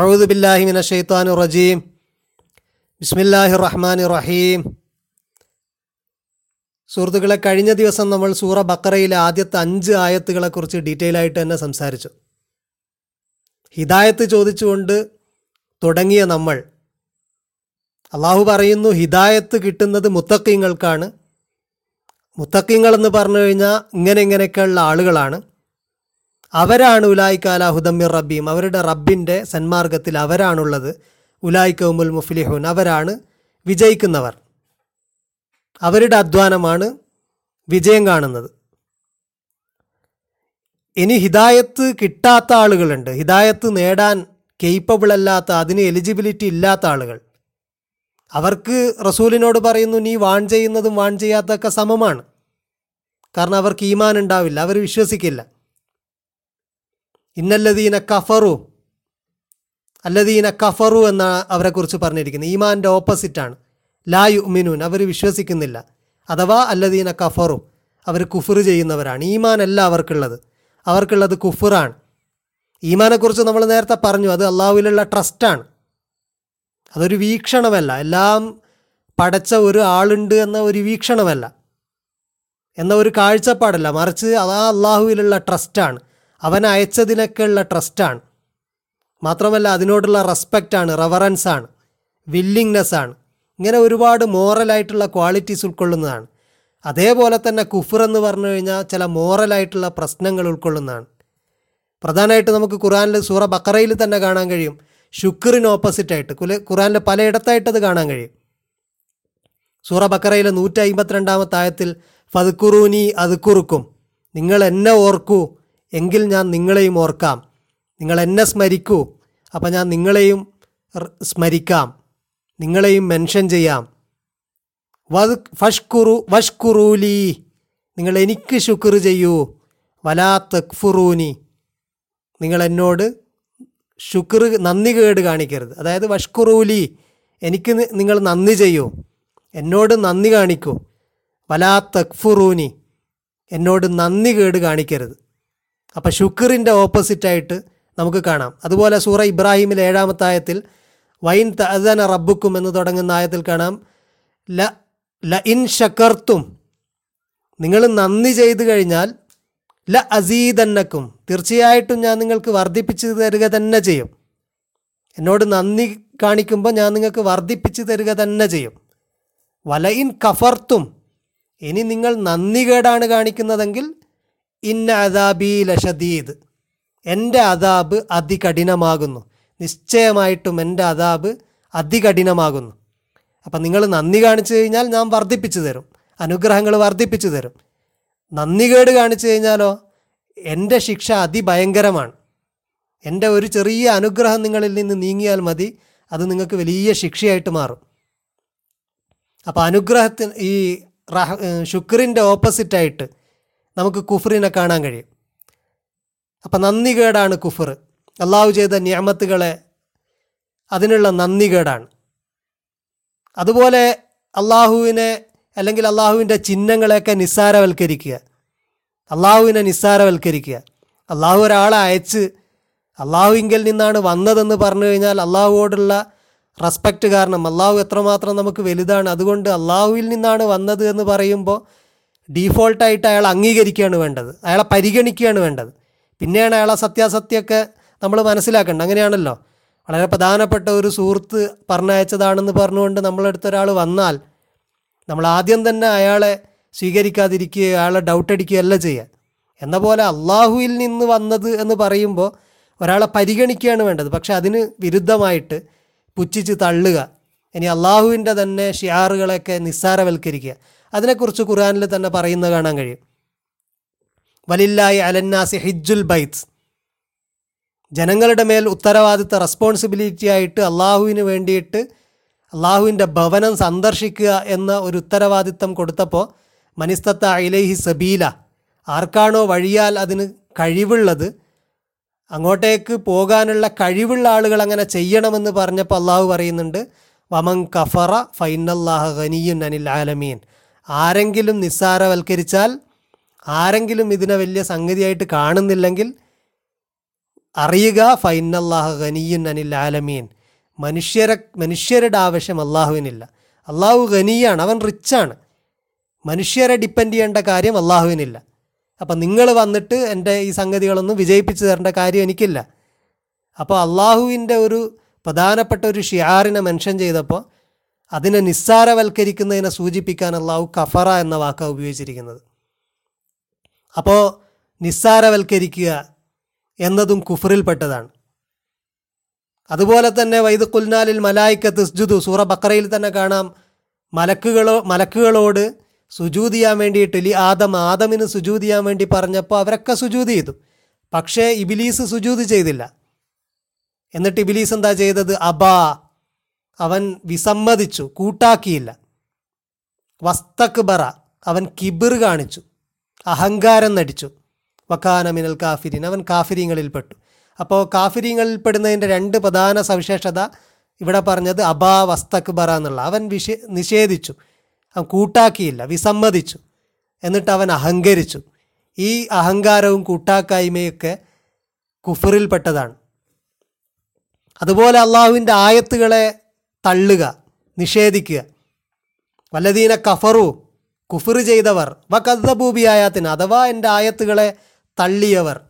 അഊദു ബില്ലാഹി മിന ഷെയ്ത്താനു റജീം. ബിസ്മില്ലാഹി റഹ്മാൻ റഹീം സുഹൃത്തുക്കളെ കഴിഞ്ഞ ദിവസം നമ്മൾ സൂറ ബക്കറയിലെ ആദ്യത്തെ അഞ്ച് ആയത്തുകളെക്കുറിച്ച് ഡീറ്റെയിൽ ആയിട്ട് തന്നെ സംസാരിച്ചു. ഹിദായത്ത് ചോദിച്ചുകൊണ്ട് തുടങ്ങിയ നമ്മൾ അള്ളാഹു പറയുന്നു ഹിദായത്ത് കിട്ടുന്നത് മുത്തക്കിങ്ങൾക്കാണ് മുത്തക്കിങ്ങൾ എന്ന് പറഞ്ഞു കഴിഞ്ഞാൽ ഇങ്ങനെ ഇങ്ങനെയൊക്കെയുള്ള ആളുകളാണ്. അവരാണ് ഉലായിക്കാല ഹുദമ്മിർ റബ്ബീം. അവരുടെ റബ്ബിന്റെ സന്മാർഗത്തിൽ അവരാണുള്ളത്. ഉലായിക്കൗമുൽ മുഫ്ലിഹുൻ. അവരാണ് വിജയിക്കുന്നവർ. അവരുടെ അധ്വാനമാണ് വിജയം കാണുന്നത്. ഇനി ഹിദായത്ത് കിട്ടാത്ത ആളുകളുണ്ട്. ഹിദായത്ത് നേടാൻ കേപ്പബിൾ അല്ലാത്ത അതിന് എലിജിബിലിറ്റി ഇല്ലാത്ത ആളുകൾ. അവർക്ക് റസൂലിനോട് പറയുന്നു നീ വാൺ ചെയ്യുന്നതും വാൺ ചെയ്യാത്തതൊക്കെ സമമാണ്. കാരണം അവർക്ക് ഈമാൻ ഉണ്ടാവില്ല അവർ വിശ്വസിക്കില്ല. ഇന്നല്ലദീന കഫറു അല്ലദീന കഫറു എന്നാണ് അവരെക്കുറിച്ച് പറഞ്ഞിരിക്കുന്നത് ഈമാന്റെ ഓപ്പോസിറ്റാണ്. ലാ യുമിനൂൻ അവർ വിശ്വസിക്കുന്നില്ല. അഥവാ അല്ലദീന കഫറു അവർ കുഫർ ചെയ്യുന്നവരാണ്. ഈമാൻ അല്ല അവർക്കുള്ളത്. അവർക്കുള്ളത് കുഫറാണ്. ഈമാനെക്കുറിച്ച് നമ്മൾ നേരത്തെ പറഞ്ഞു അത് അള്ളാഹുവിലുള്ള ട്രസ്റ്റാണ്. അതൊരു വീക്ഷണമല്ല. എല്ലാം പടച്ച ഒരു ആളുണ്ട് എന്ന ഒരു വീക്ഷണമല്ല. എന്ന ഒരു കാഴ്ചപ്പാടല്ല. മറിച്ച് അതാ അള്ളാഹുവിലുള്ള ട്രസ്റ്റാണ്. അവൻ അയച്ചതിനൊക്കെയുള്ള ട്രസ്റ്റാണ്. മാത്രമല്ല അതിനോടുള്ള റെസ്പെക്റ്റാണ് റെവറൻസാണ് വില്ലിങ്നെസ്സാണ്. ഇങ്ങനെ ഒരുപാട് മോറലായിട്ടുള്ള ക്വാളിറ്റീസ് ഉൾക്കൊള്ളുന്നതാണ്. അതേപോലെ തന്നെ കുഫർ എന്ന് പറഞ്ഞു കഴിഞ്ഞാൽ ചില മോറലായിട്ടുള്ള പ്രശ്നങ്ങൾ ഉൾക്കൊള്ളുന്നതാണ്. പ്രധാനമായിട്ട് നമുക്ക് ഖുറാനിൽ സൂറ ബക്കറയിൽ തന്നെ കാണാൻ കഴിയും. ഷുക്കറിന് ഓപ്പോസിറ്റായിട്ട് കുല ഖുറാനിൽ പലയിടത്തായിട്ടത് കാണാൻ കഴിയും. സൂറ ബക്കറയിലെ നൂറ്റി അമ്പത്തിരണ്ടാമത്തെ ആയത്തിൽ ഫതുക്കുറൂനി അതുക്കുറുക്കും നിങ്ങൾ എന്നെ ഓർക്കൂ എങ്കിൽ ഞാൻ നിങ്ങളെയും ഓർക്കാം. നിങ്ങൾ എന്നെ സ്മരിക്കൂ. അപ്പം ഞാൻ നിങ്ങളെയും സ്മരിക്കാം. നിങ്ങളെയും മെൻഷൻ ചെയ്യാം. വത് ഫഷ്കുറു വഷ്കുറൂലി. നിങ്ങൾ എനിക്ക് ശുക്ർ ചെയ്യൂ. വലാ തക്ഫുറൂനി. നിങ്ങൾ എന്നോട് ശുക്ർ നന്ദി കേട് കാണിക്കരുത്. അതായത് വഷ്കുറൂലി എനിക്ക് നിങ്ങൾ നന്ദി ചെയ്യൂ. എന്നോട് നന്ദി കാണിക്കൂ. വലാ തക്ഫുറൂനി. എന്നോട് നന്ദി കേട് കാണിക്കരുത്. അപ്പം ഷുക്കറിന്റെ ഓപ്പോസിറ്റായിട്ട് നമുക്ക് കാണാം. അതുപോലെ സൂറ ഇബ്രാഹിമിലെ ഏഴാമത്തെ ആയത്തിൽ വൈൻ തഅദന റബ്ബുക്കും എന്ന് തുടങ്ങുന്ന ആയത്തിൽ കാണാം. ല ല ഇൻ ഷക്കർത്തും നിങ്ങൾ നന്ദി ചെയ്തു കഴിഞ്ഞാൽ ല അസീതന്നക്കും തീർച്ചയായിട്ടും ഞാൻ നിങ്ങൾക്ക് വർദ്ധിപ്പിച്ച് തരിക തന്നെ ചെയ്യും. എന്നോട് നന്ദി കാണിക്കുമ്പോൾ ഞാൻ നിങ്ങൾക്ക് വർദ്ധിപ്പിച്ച് തരിക തന്നെ ചെയ്യും. വലയിൻ കഫർത്തും ഇനി നിങ്ങൾ നന്ദികേടാണ് കാണിക്കുന്നതെങ്കിൽ ഇന്ന അദാബി ലഷദീദ് എന്റെ അദാബ് അതികഠിനമാകുന്നു. നിശ്ചയമായിട്ടും എന്റെ അദാബ് അതികഠിനമാകുന്നു. അപ്പം നിങ്ങൾ നന്ദി കാണിച്ചു കഴിഞ്ഞാൽ ഞാൻ വർദ്ധിപ്പിച്ചു തരും. അനുഗ്രഹങ്ങൾ വർദ്ധിപ്പിച്ചു തരും. നന്ദികേട് കാണിച്ചു കഴിഞ്ഞാലോ? എന്റെ ശിക്ഷ അതിഭയങ്കരമാണ്. എന്റെ ഒരു ചെറിയ അനുഗ്രഹം നിങ്ങളിൽ നിന്ന് നീങ്ങിയാൽ മതി. അത് നിങ്ങൾക്ക് വലിയ ശിക്ഷയായിട്ട് മാറും. അപ്പോൾ അനുഗ്രഹത്തിന് ഈ റഹ ശുക്രിന്റെ ഓപ്പോസിറ്റായിട്ട് നമുക്ക് കുഫറിനെ കാണാൻ കഴിയും. അപ്പം നന്ദികേടാണ് കുഫർ. അള്ളാഹു ചെയ്ത നിയമത്തുകളെ അതിനുള്ള നന്ദികേടാണ്. അതുപോലെ അള്ളാഹുവിനെ അല്ലെങ്കിൽ അള്ളാഹുവിന്റെ ചിഹ്നങ്ങളെയൊക്കെ നിസ്സാരവൽക്കരിക്കുക. അള്ളാഹുവിനെ നിസ്സാരവൽക്കരിക്കുക. അള്ളാഹു ഒരാളെ അയച്ച് അള്ളാഹുവിങ്കിൽ നിന്നാണ് വന്നതെന്ന് പറഞ്ഞു കഴിഞ്ഞാൽ അള്ളാഹുവോടുള്ള റെസ്പെക്റ്റ് കാരണം അള്ളാഹു എത്രമാത്രം നമുക്ക് വലുതാണ്. അതുകൊണ്ട് അള്ളാഹുവിൽ നിന്നാണ് വന്നത് എന്ന് പറയുമ്പോൾ ഡീഫോൾട്ടായിട്ട് അയാൾ അംഗീകരിക്കുകയാണ് വേണ്ടത്. അയാളെ പരിഗണിക്കുകയാണ് വേണ്ടത്. പിന്നെയാണ് അയാളെ സത്യാസത്യമൊക്കെ നമ്മൾ മനസ്സിലാക്കേണ്ടത്. അങ്ങനെയാണല്ലോ. വളരെ പ്രധാനപ്പെട്ട ഒരു സുഹൃത്ത് പറഞ്ഞയച്ചതാണെന്ന് പറഞ്ഞുകൊണ്ട് നമ്മളടുത്ത ഒരാൾ വന്നാൽ നമ്മൾ ആദ്യം തന്നെ അയാളെ സ്വീകരിക്കാതിരിക്കുകയോ അയാളെ ഡൗട്ട് അടിക്കുകയല്ല ചെയ്യുക. എന്ന പോലെ അള്ളാഹുവിൽ നിന്ന് വന്നത് എന്ന് പറയുമ്പോൾ ഒരാളെ പരിഗണിക്കുകയാണ് വേണ്ടത്. പക്ഷെ അതിന് വിരുദ്ധമായിട്ട് പുച്ഛിച്ച് തള്ളുക. ഇനി അള്ളാഹുവിന്റെ തന്നെ ഷിയാറുകളെയൊക്കെ നിസ്സാരവൽക്കരിക്കുക. അതിനെക്കുറിച്ച് ഖുർആനിൽ തന്നെ പറയുന്നത് കാണാൻ കഴിയും. വലില്ലായി അലന്നാസി ഹിജുൽ ബൈത്സ് ജനങ്ങളുടെ മേൽ ഉത്തരവാദിത്ത റെസ്പോൺസിബിലിറ്റി ആയിട്ട് അള്ളാഹുവിന് വേണ്ടിയിട്ട് അള്ളാഹുവിന്റെ ഭവനം സന്ദർശിക്കുക എന്ന ഒരു ഉത്തരവാദിത്തം കൊടുത്തപ്പോൾ മനിസ്തത്ത ഇലൈഹി സബീല ആർക്കാണോ വഴിയാൽ അതിന് കഴിവുള്ളത് അങ്ങോട്ടേക്ക് പോകാനുള്ള കഴിവുള്ള ആളുകൾ അങ്ങനെ ചെയ്യണമെന്ന് പറഞ്ഞപ്പോൾ അള്ളാഹു പറയുന്നുണ്ട് വമൻ കഫറ ഫൈനല്ലാഹ ഖനിയുൻ അനിൽ ആലമീൻ. ആരെങ്കിലും നിസ്സാരവൽക്കരിച്ചാൽ ആരെങ്കിലും ഇതിനെ വലിയ സംഗതിയായിട്ട് കാണുന്നില്ലെങ്കിൽ അറിയുക ഫൈനല്ലാഹ് ഖനിയുൻ അനിൽ ആലമീൻ. മനുഷ്യരെ മനുഷ്യരുടെ ആവശ്യം അള്ളാഹുവിനില്ല അള്ളാഹു ഖനിയാണ് അവൻ റിച്ചാണ്. മനുഷ്യരെ ഡിപ്പെൻഡ് ചെയ്യേണ്ട കാര്യം അള്ളാഹുവിനില്ല അപ്പം നിങ്ങൾ വന്നിട്ട് എന്റെ ഈ സംഗതികളൊന്നും വിജയിപ്പിച്ചു തരേണ്ട കാര്യം എനിക്കില്ല. അപ്പോൾ അള്ളാഹുവിന്റെ ഒരു പ്രധാനപ്പെട്ട ഒരു ഷിയാറിനെ മെൻഷൻ ചെയ്തപ്പോൾ അതിനെ നിസ്സാരവൽക്കരിക്കുന്നതിനെ സൂചിപ്പിക്കാൻ അള്ളാഹു കഫറ എന്ന വാക്കാണ് ഉപയോഗിച്ചിരിക്കുന്നത്. അപ്പോൾ നിസ്സാരവൽക്കരിക്കുക എന്നതും കുഫറിൽപ്പെട്ടതാണ്. അതുപോലെ തന്നെ വൈദ് കുൽനാലിൽ മലായിക്ക തിസ്ജുദു സൂറ ബക്കറയിൽ തന്നെ കാണാം. മലക്കുകളോ മലക്കുകളോട് സുജൂത് ചെയ്യാൻ വേണ്ടിയിട്ട് ലി ആദം ആദമിന് സുജൂത് ചെയ്യാൻ വേണ്ടി പറഞ്ഞപ്പോൾ അവരൊക്കെ സുജൂത് ചെയ്തു. പക്ഷേ ഇബിലീസ് സുജൂത് ചെയ്തില്ല. എന്നിട്ട് ഇബിലീസ് എന്താ ചെയ്തത്? അബാ അവൻ വിസമ്മതിച്ചു കൂട്ടാക്കിയില്ല. വസ്തക്ബറ അവൻ കിബിർ കാണിച്ചു അഹങ്കാരം നടിച്ചു. വക്കാന മിനൽ കാഫിരിൻ അവൻ കാഫിരിങ്ങളിൽപ്പെട്ടു അപ്പോൾ കാഫിരിങ്ങളിൽ പെടുന്നതിന്റെ രണ്ട് പ്രധാന സവിശേഷത ഇവിടെ പറഞ്ഞത് അബാ വസ്തക്ബറ എന്നുള്ള അവൻ വിഷ നിഷേധിച്ചു അവൻ കൂട്ടാക്കിയില്ല വിസമ്മതിച്ചു എന്നിട്ട് അവൻ അഹങ്കരിച്ചു. ഈ അഹങ്കാരവും കൂട്ടാക്കായ്മയൊക്കെ കുഫറിൽപ്പെട്ടതാണ്. അതുപോലെ അള്ളാഹുവിന്റെ ആയത്തുകളെ തള്ളുക നിഷേധിക്കുക. വല്ലദീന കഫറു കുഫർ ചെയ്തവർ വ കദ്ദബൂബി ആയാത്തിന് അഥവാ എന്റെ ആയത്തുകളെ തള്ളിയവർ.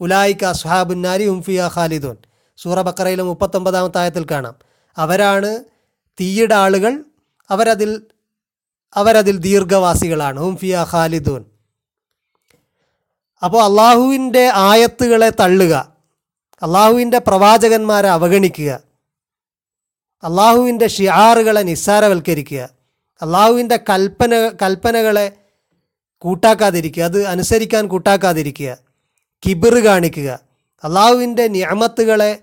ഉലായിക്ക സുഹാബുന്നാരി ഉംഫിയ ഖാലിദൂൻ. സൂറ ബക്കറയിലെ മുപ്പത്തൊമ്പതാമത്തെ ആയത്തിൽ കാണാം. അവരാണ് തീയുടെ ആളുകൾ അവരതിൽ അവരതിൽ ദീർഘവാസികളാണ്. ഉംഫിയ ഖാലിദൂൻ. അപ്പോൾ അള്ളാഹുവിന്റെ ആയത്തുകളെ തള്ളുക അള്ളാഹുവിന്റെ പ്രവാചകന്മാരെ അവഗണിക്കുക അള്ളാഹുവിന്റെ ഷിയാറുകളെ നിസ്സാരവൽക്കരിക്കുക. അള്ളാഹുവിന്റെ കൽപ്പന കൽപ്പനകളെ കൂട്ടാക്കാതിരിക്കുക. അത് അനുസരിക്കാൻ കൂട്ടാക്കാതിരിക്കുക. കിബിർ കാണിക്കുക. അള്ളാഹുവിന്റെ നിയമത്തുകളെ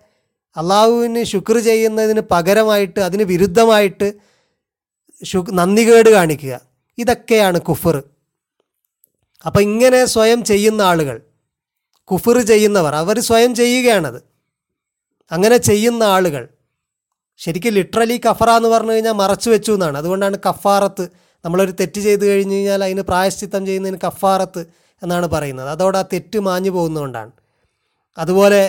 അള്ളാഹുവിന് ശുക്ർ ചെയ്യുന്നതിന് പകരമായിട്ട് അതിന് വിരുദ്ധമായിട്ട് ശു നന്ദികേട് കാണിക്കുക. ഇതൊക്കെയാണ് കുഫർ. അപ്പം ഇങ്ങനെ സ്വയം ചെയ്യുന്ന ആളുകൾ കുഫർ ചെയ്യുന്നവർ അവർ സ്വയം ചെയ്യുകയാണത്. അങ്ങനെ ചെയ്യുന്ന ആളുകൾ ശരിക്കും ലിറ്ററലി കഫറ എന്ന് പറഞ്ഞു കഴിഞ്ഞാൽ മറച്ചു വെച്ചു എന്നാണ്. അതുകൊണ്ടാണ് കഫാറത്ത് നമ്മളൊരു തെറ്റ് ചെയ്തു കഴിഞ്ഞു കഴിഞ്ഞാൽ അതിന് പ്രായശ്ചിത്തം ചെയ്യുന്നതിന് കഫാറത്ത് എന്നാണ് പറയുന്നത്. അതോടെ ആ തെറ്റ് മാഞ്ഞു പോകുന്നതുകൊണ്ടാണ്. അതുപോലെ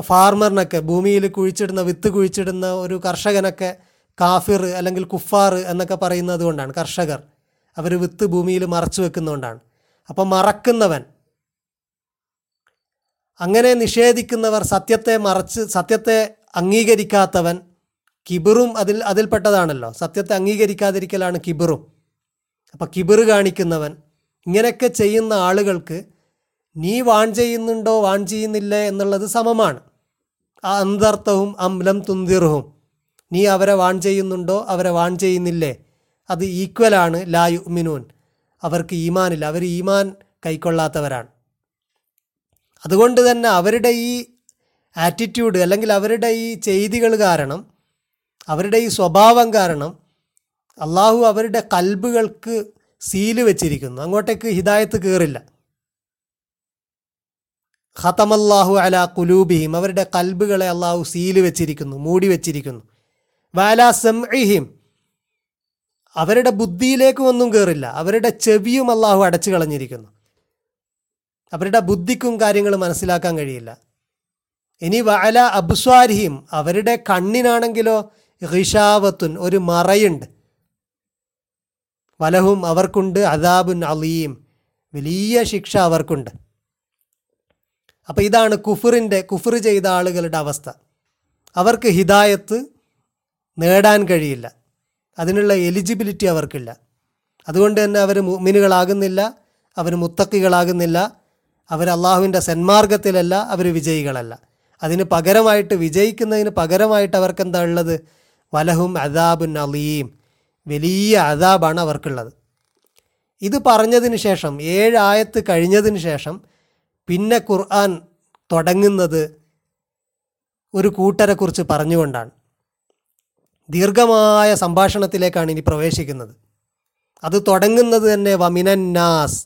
ഫാർമറിനൊക്കെ ഭൂമിയിൽ കുഴിച്ചിടുന്ന വിത്ത് കുഴിച്ചിടുന്ന ഒരു കർഷകനൊക്കെ കാഫിർ അല്ലെങ്കിൽ കുഫാർ എന്നൊക്കെ പറയുന്നത് കൊണ്ടാണ് കർഷകർ. അവർ വിത്ത് ഭൂമിയിൽ മറച്ചു വെക്കുന്നതുകൊണ്ടാണ്. അപ്പം മറക്കുന്നവൻ അങ്ങനെ നിഷേധിക്കുന്നവർ സത്യത്തെ മറച്ച് സത്യത്തെ അംഗീകരിക്കാത്തവൻ കിബിറും അതിൽ അതിൽപ്പെട്ടതാണല്ലോ. സത്യത്തെ അംഗീകരിക്കാതിരിക്കലാണ് കിബിറും. അപ്പം കിബിർ കാണിക്കുന്നവൻ ഇങ്ങനെയൊക്കെ ചെയ്യുന്ന ആളുകൾക്ക് നീ വാൺ ചെയ്യുന്നുണ്ടോ വാൺ ചെയ്യുന്നില്ലേ എന്നുള്ളത് സമമാണ്. ആ അന്തർത്ഥവും അംലം തുന്തിർഹും നീ അവരെ വാൺ ചെയ്യുന്നുണ്ടോ അവരെ വാൺ ചെയ്യുന്നില്ലേ? അത് ഈക്വലാണ് ലായു മിനൂൻ അവർക്ക് ഈമാനില്ല. അവർ ഈമാൻ കൈക്കൊള്ളാത്തവരാണ്. അതുകൊണ്ട് തന്നെ അവരുടെ ഈ ആറ്റിറ്റ്യൂഡ് അല്ലെങ്കിൽ അവരുടെ ഈ ചെയ്തികൾ കാരണം അവരുടെ ഈ സ്വഭാവം കാരണം അള്ളാഹു അവരുടെ കൽബുകൾക്ക് സീൽ വെച്ചിരിക്കുന്നു. അങ്ങോട്ടേക്ക് ഹിദായത്ത് കയറില്ല ഖത്തമല്ലാഹു അല കുലൂബിഹിം അവരുടെ കൽബുകളെ അള്ളാഹു സീൽ വെച്ചിരിക്കുന്നു മൂടി വെച്ചിരിക്കുന്നു. വാല സംഹിം അവരുടെ ബുദ്ധിയിലേക്ക് ഒന്നും കയറില്ല അവരുടെ ചെവിയും അള്ളാഹു അടച്ചു കളഞ്ഞിരിക്കുന്നു. അവരുടെ ബുദ്ധിക്കും കാര്യങ്ങൾ മനസ്സിലാക്കാൻ കഴിയില്ല. ഇനി വഅല അബ്സ്വാരിഹിം അവരുടെ കണ്ണിനാണെങ്കിലോ ഹിഷാവത്തുൻ ഒരു മറയുണ്ട്. വലഹും അവർക്കുണ്ട് അദാബുൻ അലീം വലിയ ശിക്ഷ അവർക്കുണ്ട്. അപ്പോൾ ഇതാണ് കുഫറിന്റെ കുഫർ ചെയ്ത ആളുകളുടെ അവസ്ഥ. അവർക്ക് ഹിദായത്ത് നേടാൻ കഴിയില്ല. അതിനുള്ള എലിജിബിലിറ്റി അവർക്കില്ല. അതുകൊണ്ട് തന്നെ അവർ മുമിനുകളാകുന്നില്ല അവർ മുത്തക്കികളാകുന്നില്ല അവർ അള്ളാഹുവിന്റെ സന്മാർഗത്തിലല്ല അവർ വിജയികളല്ല. അതിന് പകരമായിട്ട് വിജയിക്കുന്നതിന് പകരമായിട്ട് അവർക്ക് എന്താ ഉള്ളത്? വലഹും അദാബുൻ നലീം വലിയ അദാബാണ് അവർക്കുള്ളത്. ഇത് പറഞ്ഞതിന് ശേഷം ഏഴായത്ത് കഴിഞ്ഞതിന് ശേഷം പിന്നെ ഖുർആൻ തുടങ്ങുന്നത് ഒരു കൂട്ടരെക്കുറിച്ച് പറഞ്ഞുകൊണ്ടാണ്. ദീർഘമായ സംഭാഷണത്തിലേക്കാണ് ഇനി പ്രവേശിക്കുന്നത്. അത് തുടങ്ങുന്നത് തന്നെ വമിനന്നാസ്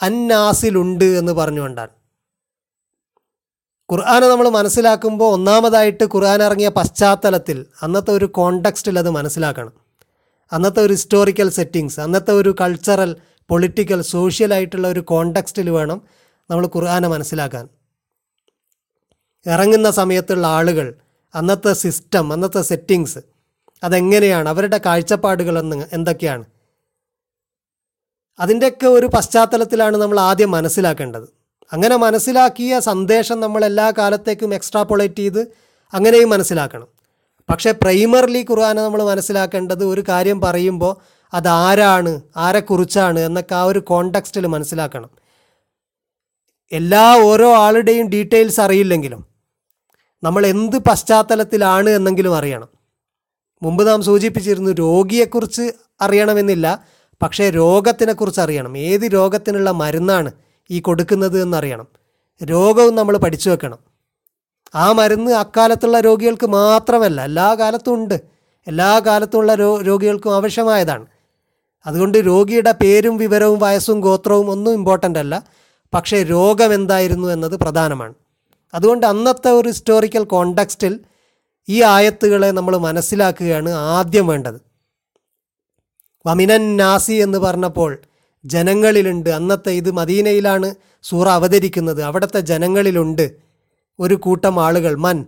അന്നാസിലുണ്ട് എന്ന് പറഞ്ഞുകൊണ്ടാണ്. ഖുർആനെ നമ്മൾ മനസ്സിലാക്കുമ്പോൾ ഒന്നാമതായിട്ട് ഖുർആൻ ഇറങ്ങിയ പശ്ചാത്തലത്തിൽ അന്നത്തെ ഒരു കോണ്ടക്സ്റ്റിൽ അത് മനസ്സിലാക്കണം. അന്നത്തെ ഒരു ഹിസ്റ്റോറിക്കൽ സെറ്റിങ്സ് അന്നത്തെ ഒരു കൾച്ചറൽ പൊളിറ്റിക്കൽ സോഷ്യൽ ആയിട്ടുള്ള ഒരു കോണ്ടക്സ്റ്റിൽ വേണം നമ്മൾ ഖുർആാനെ മനസ്സിലാക്കാൻ. ഇറങ്ങുന്ന സമയത്തുള്ള ആളുകൾ അന്നത്തെ സിസ്റ്റം അന്നത്തെ സെറ്റിങ്സ് അതെങ്ങനെയാണ്? അവരുടെ കാഴ്ചപ്പാടുകൾ എന്തൊക്കെയാണ്? അതിന്റെയൊക്കെ ഒരു പശ്ചാത്തലത്തിലാണ് നമ്മൾ ആദ്യം മനസ്സിലാക്കേണ്ടത്. അങ്ങനെ മനസ്സിലാക്കിയ സന്ദേശം നമ്മൾ എല്ലാ കാലത്തേക്കും എക്സ്ട്രാപ്പൊളേറ്റ് ചെയ്ത് അങ്ങനെയും മനസ്സിലാക്കണം. പക്ഷേ പ്രൈമർലി ഖുർആാനെ നമ്മൾ മനസ്സിലാക്കേണ്ടത് ഒരു കാര്യം പറയുമ്പോൾ അതാരാണ് ആരെക്കുറിച്ചാണ് എന്നൊക്കെ ആ ഒരു കോണ്ടക്സ്റ്റിൽ മനസ്സിലാക്കണം. എല്ലാ ഓരോ ആളുടെയും ഡീറ്റെയിൽസ് അറിയില്ലെങ്കിലും നമ്മൾ എന്ത് പശ്ചാത്തലത്തിലാണ് എന്നെങ്കിലും അറിയണം. മുമ്പ് നാം സൂചിപ്പിച്ചിരുന്നു രോഗിയെക്കുറിച്ച് അറിയണമെന്നില്ല പക്ഷേ രോഗത്തിനെക്കുറിച്ച് അറിയണം. ഏത് രോഗത്തിനുള്ള മരുന്നാണ് ഈ കൊടുക്കുന്നത് എന്നറിയണം. രോഗവും നമ്മൾ പഠിച്ചു വെക്കണം. ആ മരുന്ന് അക്കാലത്തുള്ള രോഗികൾക്ക് മാത്രമല്ല എല്ലാ കാലത്തും ഉണ്ട്. എല്ലാ കാലത്തുമുള്ള രോ രോഗികൾക്കും ആവശ്യമായതാണ്. അതുകൊണ്ട് രോഗിയുടെ പേരും വിവരവും വയസ്സും ഗോത്രവും ഒന്നും ഇമ്പോർട്ടന്റ് അല്ല. പക്ഷേ രോഗം എന്തായിരുന്നു എന്നത് പ്രധാനമാണ്. അതുകൊണ്ട് അന്നത്തെ ഒരു ഹിസ്റ്റോറിക്കൽ കോണ്ടക്സ്റ്റിൽ ഈ ആയത്തുകളെ നമ്മൾ മനസ്സിലാക്കുകയാണ് ആദ്യം വേണ്ടത്. വമിനൻ നാസി എന്ന് പറഞ്ഞപ്പോൾ ജനങ്ങളിലുണ്ട്. അന്നത്തെ ഇത് മദീനയിലാണ് സൂറ അവതരിക്കുന്നത്. അവിടുത്തെ ജനങ്ങളിലുണ്ട് ഒരു കൂട്ടം ആളുകൾ. മൻ.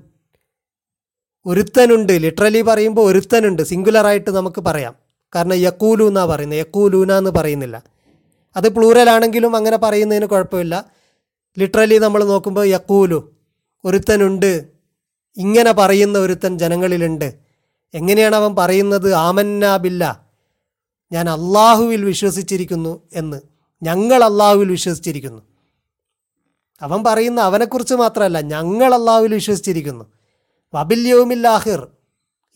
ഒരുത്തനുണ്ട്. ലിറ്ററലി പറയുമ്പോൾ ഒരുത്തനുണ്ട്. സിംഗുലറായിട്ട് നമുക്ക് പറയാം. കാരണം യക്കൂലു എന്നാണ് പറയുന്നത്. യക്കൂലൂന എന്ന് പറയുന്നില്ല. അത് പ്ലൂറൽ ആണെങ്കിലും അങ്ങനെ പറയുന്നതിന് കുഴപ്പമില്ല. ലിറ്ററലി നമ്മൾ നോക്കുമ്പോൾ യക്കൂലു ഒരുത്തനുണ്ട്. ഇങ്ങനെ പറയുന്ന ഒരുത്തൻ ജനങ്ങളിലുണ്ട്. എങ്ങനെയാണ് അവൻ പറയുന്നത്? ആമന്ന ബില്ല. ഞാൻ അള്ളാഹുവിൽ വിശ്വസിച്ചിരിക്കുന്നു എന്ന്. ഞങ്ങൾ അള്ളാഹുവിൽ വിശ്വസിച്ചിരിക്കുന്നു. അവൻ പറയുന്ന അവനെക്കുറിച്ച് മാത്രമല്ല ഞങ്ങൾ അള്ളാഹുവിൽ വിശ്വസിച്ചിരിക്കുന്നു. വബിൽ യൗമില്ലാഹിർ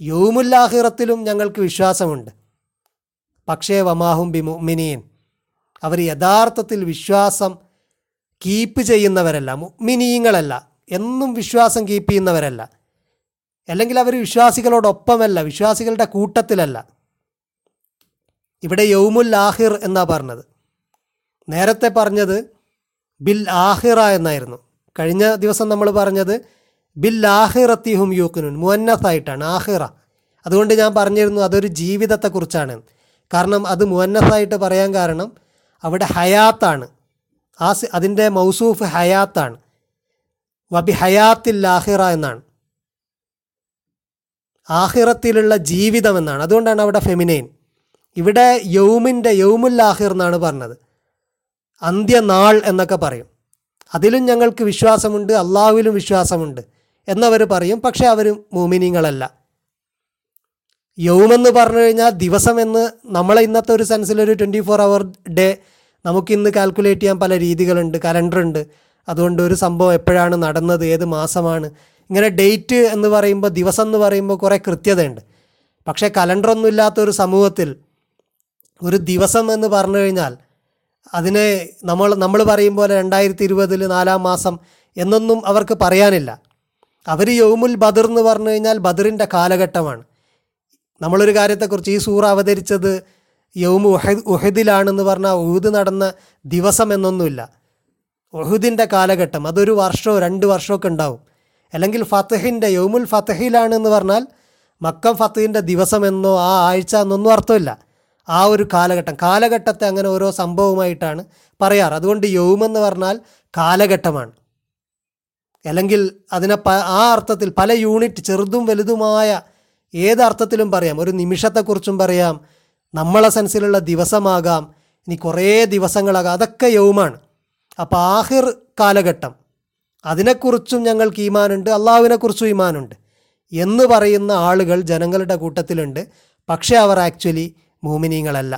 യൗമുല്ലാഹിറത്തിലും ഞങ്ങൾക്ക് വിശ്വാസമുണ്ട്. പക്ഷേ വമാഹും ബി മുഅ്മിനീൻ അവർ യഥാർത്ഥത്തിൽ വിശ്വാസം കീപ്പ് ചെയ്യുന്നവരല്ല മുഅ്മിനീങ്ങളല്ല എന്നും വിശ്വാസം കീപ്പ് ചെയ്യുന്നവരല്ല. അല്ലെങ്കിൽ അവർ വിശ്വാസികളോടൊപ്പമല്ല വിശ്വാസികളുടെ കൂട്ടത്തിലല്ല. ഇവിടെ യൗമുൽ ആഹിർ എന്നാ പറഞ്ഞത്. നേരത്തെ പറഞ്ഞത് ബിൽ ആഹിറ എന്നായിരുന്നു. കഴിഞ്ഞ ദിവസം നമ്മൾ പറഞ്ഞത് ബിൽ ആഹിറത്തിഹും യൂക്കിനുൻ മുവന്നസായിട്ടാണ് ആഹിറ. അതുകൊണ്ട് ഞാൻ പറഞ്ഞിരുന്നു അതൊരു ജീവിതത്തെക്കുറിച്ചാണ്. കാരണം അത് മുന്നസായിട്ട് പറയാൻ കാരണം അവിടെ ഹയാത്താണ്. ആ അതിന്റെ മൗസൂഫ് ഹയാത്താണ്. വബി ഹയാത്തിൽ ആഹിറ എന്നാണ്. ആഹിറത്തിലുള്ള ജീവിതം എന്നാണ്. അതുകൊണ്ടാണ് അവിടെ ഫെമിനൈൻ. ഇവിടെ യൗമിന്റെ യൗമുല്ലാഹിർ എന്നാണ് പറഞ്ഞത്. അന്ത്യനാൾ എന്നൊക്കെ പറയും. അതിലും ഞങ്ങൾക്ക് വിശ്വാസമുണ്ട് അള്ളാഹുവിലും വിശ്വാസമുണ്ട് എന്നവർ പറയും പക്ഷേ അവർ മൂമിനിങ്ങളല്ല. യൗമെന്ന് പറഞ്ഞു കഴിഞ്ഞാൽ ദിവസം എന്ന് നമ്മളെ ഇന്നത്തെ ഒരു സെൻസിൽ ഒരു ട്വന്റി ഫോർ അവർ ഡേ നമുക്കിന്ന് കാൽക്കുലേറ്റ് ചെയ്യാൻ പല രീതികളുണ്ട് കലണ്ടർ ഉണ്ട് അതുകൊണ്ട് ഒരു സംഭവം എപ്പോഴാണ് നടന്നത് ഏത് മാസമാണ്. ഇങ്ങനെ ഡേറ്റ് എന്ന് പറയുമ്പോൾ ദിവസം എന്ന് പറയുമ്പോൾ കുറേ കൃത്യതയുണ്ട്. പക്ഷേ കലണ്ടറൊന്നും ഇല്ലാത്ത ഒരു സമൂഹത്തിൽ ഒരു ദിവസം എന്ന് പറഞ്ഞു കഴിഞ്ഞാൽ അതിനെ നമ്മൾ നമ്മൾ പറയും പോലെ രണ്ടായിരത്തി ഇരുപതിൽ നാലാം മാസം എന്നൊന്നും അവർക്ക് പറയാനില്ല. അവർ യൗമുൽ ബദർ എന്ന് പറഞ്ഞു കഴിഞ്ഞാൽ ബദറിന്റെ കാലഘട്ടമാണ്. നമ്മളൊരു കാര്യത്തെക്കുറിച്ച് ഈ സൂറ അവതരിച്ചത് യൗമു ഉഹദ് ഉഹദിലാണെന്ന് പറഞ്ഞാൽ ഉഹുദ് നടന്ന ദിവസം എന്നൊന്നുമില്ല. ഉഹുദിന്റെ കാലഘട്ടം അതൊരു വർഷമോ രണ്ട് വർഷമൊക്കെ ഉണ്ടാവും. അല്ലെങ്കിൽ ഫത്തഹിന്റെ യൗമുൽ ഫത്തഹിലാണെന്ന് പറഞ്ഞാൽ മക്കം ഫത്തഹിന്റെ ദിവസം എന്നോ ആ ആഴ്ച എന്നൊന്നും അർത്ഥമില്ല. ആ ഒരു കാലഘട്ടം. കാലഘട്ടത്തെ അങ്ങനെ ഓരോ സംഭവമായിട്ടാണ് പറയാറ്. അതുകൊണ്ട് യൗമെന്ന് പറഞ്ഞാൽ കാലഘട്ടമാണ്. അല്ലെങ്കിൽ അതിനെ പ ആ അർത്ഥത്തിൽ പല യൂണിറ്റ് ചെറുതും വലുതുമായ ഏത് അർത്ഥത്തിലും പറയാം. ഒരു നിമിഷത്തെക്കുറിച്ചും പറയാം. നമ്മളെ സെൻസിലുള്ള ദിവസമാകാം. ഇനി കുറേ ദിവസങ്ങളാകാം. അതൊക്കെ യൗമാണ് അപ്പോൾ ആഹിർ കാലഘട്ടം. അതിനെക്കുറിച്ചും ഞങ്ങൾക്ക് ഈമാനുണ്ട്. അള്ളാഹുവിനെക്കുറിച്ചും ഈമാനുണ്ട്. എന്ന് പറയുന്ന ആളുകൾ ജനങ്ങളുടെ കൂട്ടത്തിലുണ്ട്. പക്ഷേ അവർ ആക്ച്വലി മൂമിനീങ്ങളല്ല